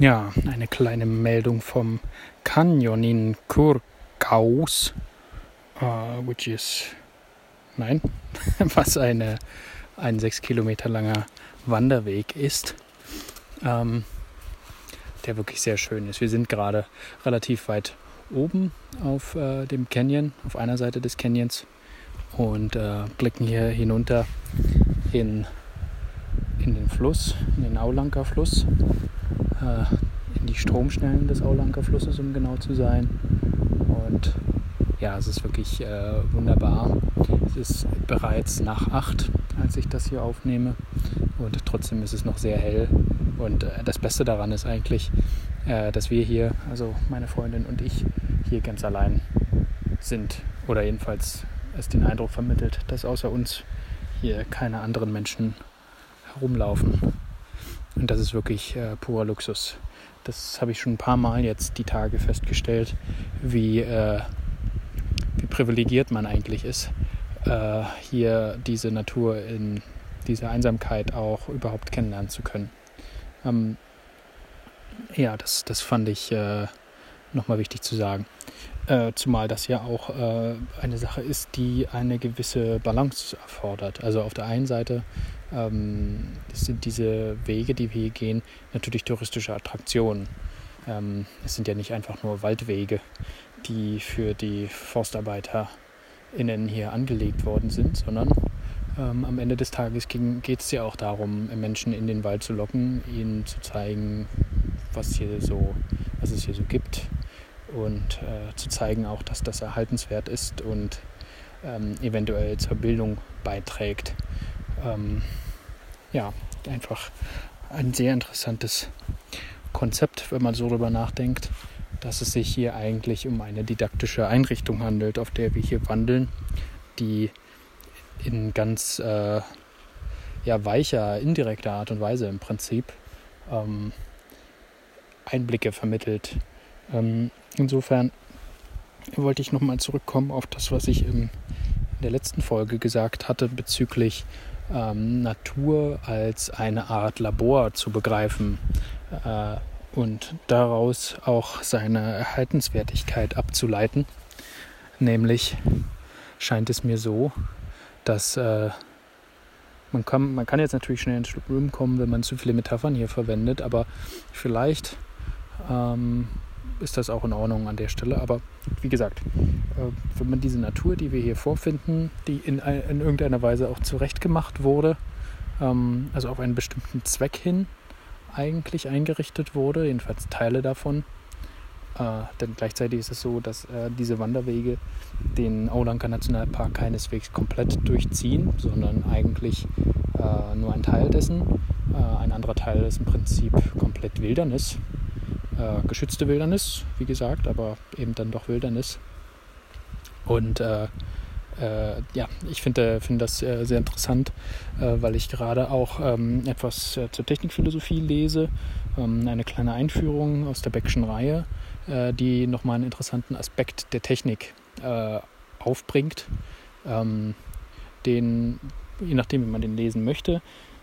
Ja, eine kleine Meldung vom Canyon in Kurkaus, uh, which is, nein, was eine, ein sechs Kilometer langer Wanderweg ist, ähm, der wirklich sehr schön ist. Wir sind gerade relativ weit oben auf äh, dem Canyon, auf einer Seite des Canyons und äh, blicken hier hinunter in, in den Fluss, in den Aulanker Fluss äh, in die Stromschnellen des Aulanker Flusses, um genau zu sein. Und ja, es ist wirklich äh, wunderbar. Es ist bereits nach acht, als ich das hier aufnehme. Und trotzdem ist es noch sehr hell. Und äh, das Beste daran ist eigentlich, äh, dass wir hier, also meine Freundin und ich, hier ganz allein sind. Oder jedenfalls es den Eindruck vermittelt, dass außer uns hier keine anderen Menschen herumlaufen. Und das ist wirklich äh, purer Luxus. Das habe ich schon ein paar Mal jetzt die Tage festgestellt, wie, äh, wie privilegiert man eigentlich ist, äh, hier diese Natur in dieser Einsamkeit auch überhaupt kennenlernen zu können. Ähm, ja, das, das fand ich äh, nochmal wichtig zu sagen. Äh, zumal das ja auch äh, eine Sache ist, die eine gewisse Balance erfordert. Also auf der einen Seite ähm, sind diese Wege, die wir hier gehen, natürlich touristische Attraktionen. Ähm, es sind ja nicht einfach nur Waldwege, die für die ForstarbeiterInnen hier angelegt worden sind, sondern ähm, am Ende des Tages geht es ja auch darum, Menschen in den Wald zu locken, ihnen zu zeigen, was, hier so, was es hier so gibt und äh, zu zeigen auch, dass das erhaltenswert ist und ähm, eventuell zur Bildung beiträgt ähm, ja, einfach ein sehr interessantes Konzept, wenn man so darüber nachdenkt, dass es sich hier eigentlich um eine didaktische Einrichtung handelt, auf der wir hier wandeln, die in ganz äh, ja, weicher, indirekter Art und Weise im Prinzip ähm, Einblicke vermittelt. Ähm, insofern wollte ich nochmal zurückkommen auf das, was ich in der letzten Folge gesagt hatte bezüglich ähm, Natur als eine Art Labor zu begreifen äh, und daraus auch seine Erhaltenswertigkeit abzuleiten. Nämlich scheint es mir so, dass äh, man, kann, man kann jetzt natürlich schnell ins Schlucken kommen, wenn man zu viele Metaphern hier verwendet, aber vielleicht ähm, ist das auch in Ordnung an der Stelle. Aber wie gesagt, äh, wenn man diese Natur, die wir hier vorfinden, die in, in irgendeiner Weise auch zurechtgemacht wurde, ähm, also auf einen bestimmten Zweck hin eigentlich eingerichtet wurde, jedenfalls Teile davon. Äh, denn gleichzeitig ist es so, dass äh, diese Wanderwege den Aulanka Nationalpark keineswegs komplett durchziehen, sondern eigentlich äh, nur ein Teil dessen. Ein anderer Teil ist im Prinzip komplett Wildernis äh, geschützte Wildnis, wie gesagt, aber eben dann doch Wildnis. Und äh, äh, ja, ich finde find das äh, sehr interessant, äh, weil ich gerade auch ähm, etwas äh, zur Technikphilosophie lese, ähm, eine kleine Einführung aus der Beckschen Reihe, die nochmal einen interessanten Aspekt der Technik aufbringt, ähm, den, je nachdem, wie man den lesen möchte,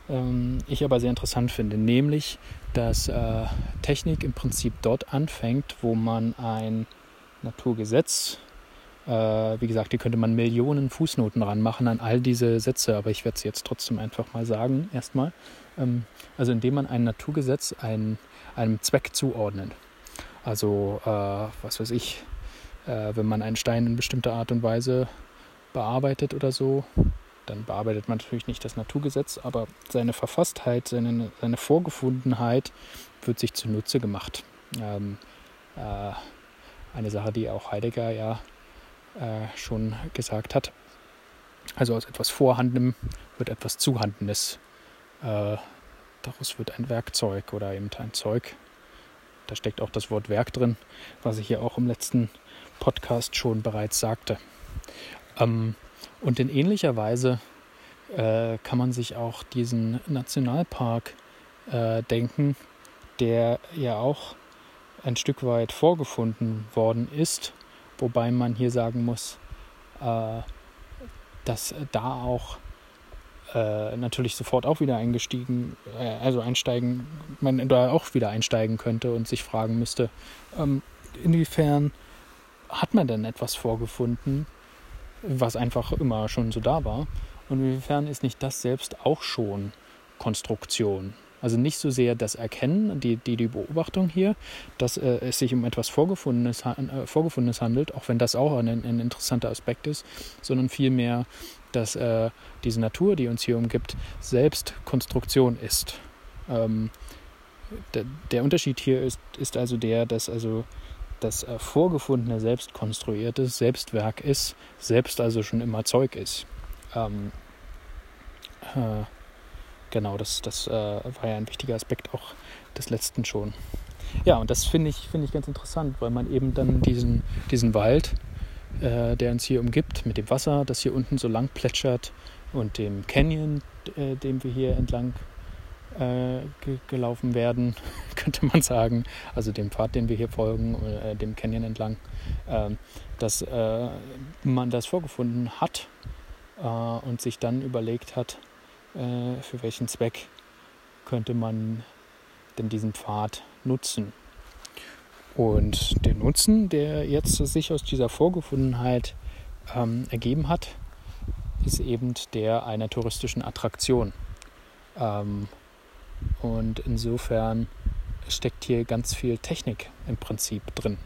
ähm, ich aber sehr interessant finde, nämlich, dass äh, Technik im Prinzip dort anfängt, wo man ein Naturgesetz, äh, wie gesagt, hier könnte man Millionen Fußnoten ranmachen an all diese Sätze, aber ich werde es jetzt trotzdem einfach mal sagen, erstmal. Ähm, also indem man ein Naturgesetz ein, einem Zweck zuordnet. Also, äh, was weiß ich, äh, wenn man einen Stein in bestimmter Art und Weise bearbeitet oder so, dann bearbeitet man natürlich nicht das Naturgesetz, aber seine Verfasstheit, seine, seine Vorgefundenheit wird sich zunutze gemacht. Ähm, äh, eine Sache, die auch Heidegger ja äh, schon gesagt hat. Also aus etwas Vorhandenem wird etwas Zuhandenes. Äh, daraus wird ein Werkzeug oder eben ein Zeug. Da steckt auch das Wort Werk drin, was ich ja auch im letzten Podcast schon bereits sagte. Ähm, und in ähnlicher Weise äh, kann man sich auch diesen Nationalpark äh, denken, der ja auch ein Stück weit vorgefunden worden ist, wobei man hier sagen muss, äh, dass da auch äh, natürlich sofort auch wieder eingestiegen, äh, also einsteigen, man da auch wieder einsteigen könnte und sich fragen müsste, ähm, inwiefern hat man denn etwas vorgefunden, was einfach immer schon so da war? Und inwiefern ist nicht das selbst auch schon Konstruktion? Also nicht so sehr das Erkennen, die, die, die Beobachtung hier, dass äh, es sich um etwas Vorgefundenes, äh, Vorgefundenes handelt, auch wenn das auch ein, ein interessanter Aspekt ist, sondern vielmehr, dass äh, diese Natur, die uns hier umgibt, selbst Konstruktion ist. Ähm, der, der, Unterschied hier ist, ist also der, dass also das äh, Vorgefundene selbst konstruiertes Selbstwerk ist, selbst also schon immer Zeug ist. Ähm, äh, genau, das, das äh, war ja ein wichtiger Aspekt auch des letzten schon. Ja, und das finde ich, find ich ganz interessant, weil man eben dann diesen, diesen Wald, äh, der uns hier umgibt, mit dem Wasser, das hier unten so lang plätschert und dem Canyon, äh, dem wir hier entlang äh, ge gelaufen werden, könnte man sagen, also dem Pfad, den wir hier folgen, äh, dem Canyon entlang, äh, dass man das vorgefunden hat äh, und sich dann überlegt hat, äh, für welchen Zweck könnte man denn diesen Pfad nutzen. Und der Nutzen, der jetzt sich aus dieser Vorgefundenheit ähm, ergeben hat, ist eben der einer touristischen Attraktion. Ähm, und insofern steckt hier ganz viel Technik im Prinzip drin.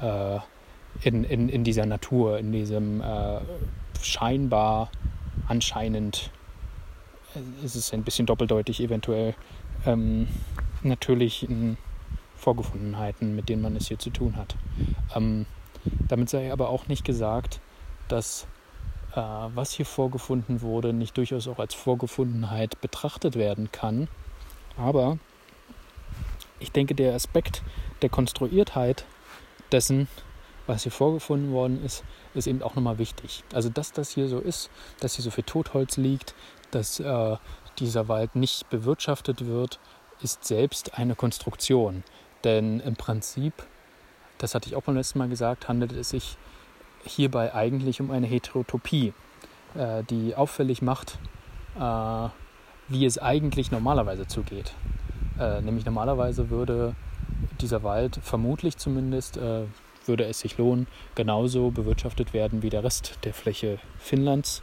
Äh, in, in, in dieser Natur, in diesem äh, scheinbar, anscheinend, äh, ist es ein bisschen doppeldeutig eventuell, ähm, natürlichen Vorgefundenheiten, mit denen man es hier zu tun hat. Ähm, damit sei aber auch nicht gesagt, dass äh, was hier vorgefunden wurde, nicht durchaus auch als Vorgefundenheit betrachtet werden kann. Aber ich denke, der Aspekt der Konstruiertheit dessen, was hier vorgefunden worden ist, ist eben auch nochmal wichtig. Also, dass das hier so ist, dass hier so viel Totholz liegt, dass äh, dieser Wald nicht bewirtschaftet wird, ist selbst eine Konstruktion. Denn im Prinzip, das hatte ich auch beim letzten Mal gesagt, handelt es sich hierbei eigentlich um eine Heterotopie, äh, die auffällig macht, äh, wie es eigentlich normalerweise zugeht. Äh, nämlich normalerweise würde dieser Wald vermutlich zumindest, äh, würde es sich lohnen, genauso bewirtschaftet werden wie der Rest der Fläche Finnlands.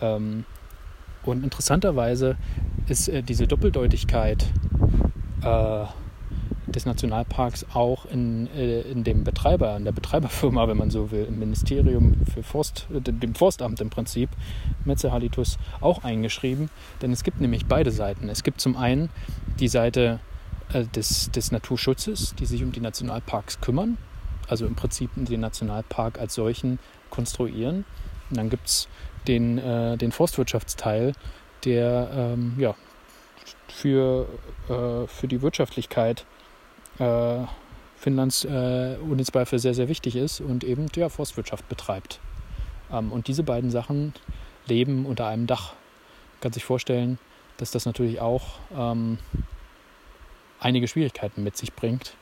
Ähm, und interessanterweise ist äh, diese Doppeldeutigkeit äh, des Nationalparks auch in, äh, in dem Betreiber, in der Betreiberfirma, wenn man so will, im Ministerium für Forst, äh, dem Forstamt im Prinzip, Metzehalitus, auch eingeschrieben. Denn es gibt nämlich beide Seiten. Es gibt zum einen die Seite äh, des, des Naturschutzes, die sich um die Nationalparks kümmern, also im Prinzip den Nationalpark als solchen konstruieren. Und dann gibt es den, äh, den Forstwirtschaftsteil, der ähm, ja, für, äh, für die Wirtschaftlichkeit äh, Finnlands äh, ohne Zweifel sehr, sehr wichtig ist und eben ja, Forstwirtschaft betreibt. Ähm, und diese beiden Sachen leben unter einem Dach. Man kann sich vorstellen, dass das natürlich auch ähm, einige Schwierigkeiten mit sich bringt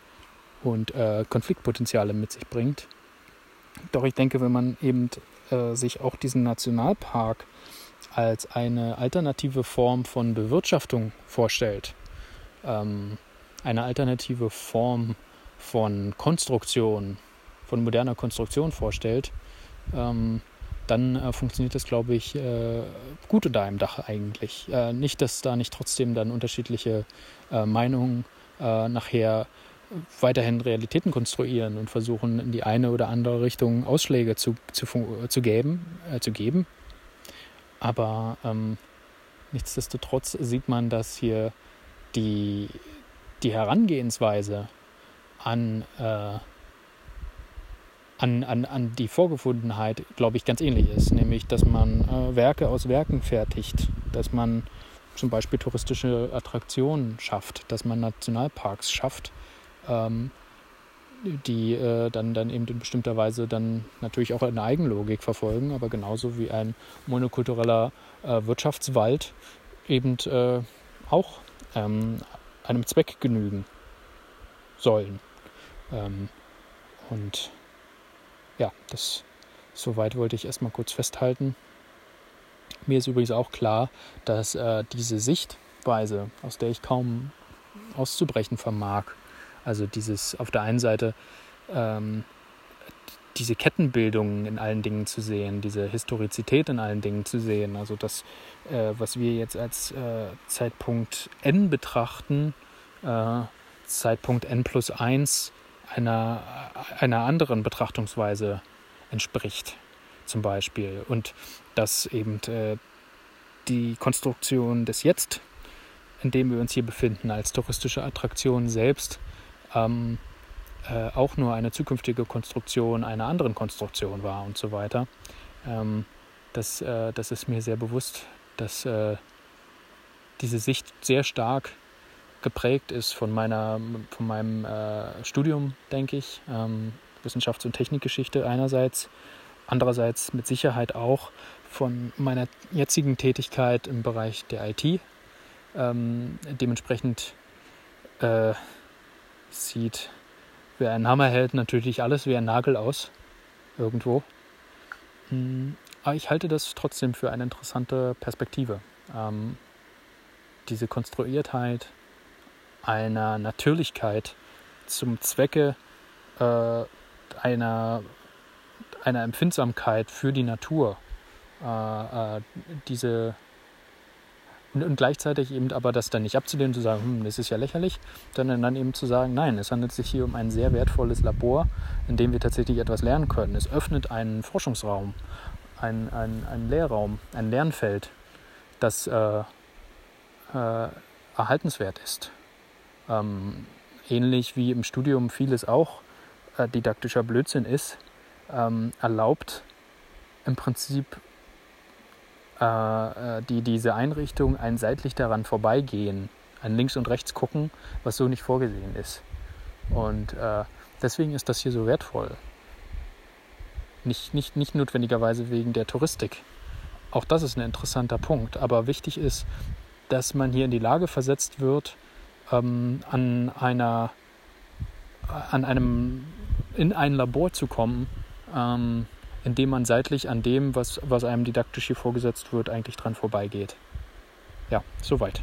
und äh, Konfliktpotenziale mit sich bringt. Doch ich denke, wenn man eben äh, sich auch diesen Nationalpark als eine alternative Form von Bewirtschaftung vorstellt, ähm, eine alternative Form von Konstruktion, von moderner Konstruktion vorstellt, ähm, dann äh, funktioniert das, glaube ich, äh, gut unter einem Dach eigentlich. Äh, nicht, dass da nicht trotzdem dann unterschiedliche äh, Meinungen äh, nachher weiterhin Realitäten konstruieren und versuchen, in die eine oder andere Richtung Ausschläge zu, zu, zu, geben, äh, zu geben. Aber ähm, nichtsdestotrotz sieht man, dass hier die, die Herangehensweise an, äh, an, an, an die Vorgefundenheit, glaube ich, ganz ähnlich ist. Nämlich, dass man äh, Werke aus Werken fertigt, dass man zum Beispiel touristische Attraktionen schafft, dass man Nationalparks schafft, ähm, die äh, dann, dann eben in bestimmter Weise dann natürlich auch eine Eigenlogik verfolgen, aber genauso wie ein monokultureller äh, Wirtschaftswald eben äh, auch ähm, einem Zweck genügen sollen. Ähm, und ja, das soweit wollte ich erstmal kurz festhalten. Mir ist übrigens auch klar, dass äh, diese Sichtweise, aus der ich kaum auszubrechen vermag, also dieses auf der einen Seite ähm, diese Kettenbildung in allen Dingen zu sehen, diese Historizität in allen Dingen zu sehen, also das, äh, was wir jetzt als äh, Zeitpunkt n betrachten, äh, Zeitpunkt n plus 1 einer, einer anderen Betrachtungsweise entspricht, zum Beispiel. Und dass eben äh, die Konstruktion des Jetzt, in dem wir uns hier befinden, als touristische Attraktion selbst, ähm, äh, auch nur eine zukünftige Konstruktion einer anderen Konstruktion war und so weiter. Ähm, das, äh, das ist mir sehr bewusst, dass äh, diese Sicht sehr stark geprägt ist von, meiner, von meinem äh, Studium, denke ich. Ähm, Wissenschafts- und Technikgeschichte einerseits, andererseits mit Sicherheit auch von meiner jetzigen Tätigkeit im Bereich der IT. Ähm, dementsprechend äh, sieht, wer einen Hammer hält, natürlich alles wie ein Nagel aus, irgendwo. Hm, aber ich halte das trotzdem für eine interessante Perspektive. Ähm, diese Konstruiertheit, einer Natürlichkeit zum Zwecke äh, einer, einer Empfindsamkeit für die Natur. Äh, äh, diese und, gleichzeitig eben aber das dann nicht abzulehnen, zu sagen, hm, das ist ja lächerlich, sondern dann eben zu sagen, nein, es handelt sich hier um ein sehr wertvolles Labor, in dem wir tatsächlich etwas lernen können. Es öffnet einen Forschungsraum, einen, einen, einen Lehrraum, ein Lernfeld, das äh, äh, erhaltenswert ist. Ähm, ähnlich wie im Studium vieles auch äh, didaktischer Blödsinn ist, ähm, erlaubt im Prinzip die, diese Einrichtung ein seitlich daran vorbeigehen, ein links und rechts gucken, was so nicht vorgesehen ist. Und äh, deswegen ist das hier so wertvoll. Nicht, nicht, nicht notwendigerweise wegen der Touristik. Auch das ist ein interessanter Punkt. Aber wichtig ist, dass man hier in die Lage versetzt wird, ähm, an einer, an einem, in ein Labor zu kommen, ähm, in dem man seitlich an dem, was, was einem didaktisch hier vorgesetzt wird, eigentlich dran vorbeigeht. Ja, soweit.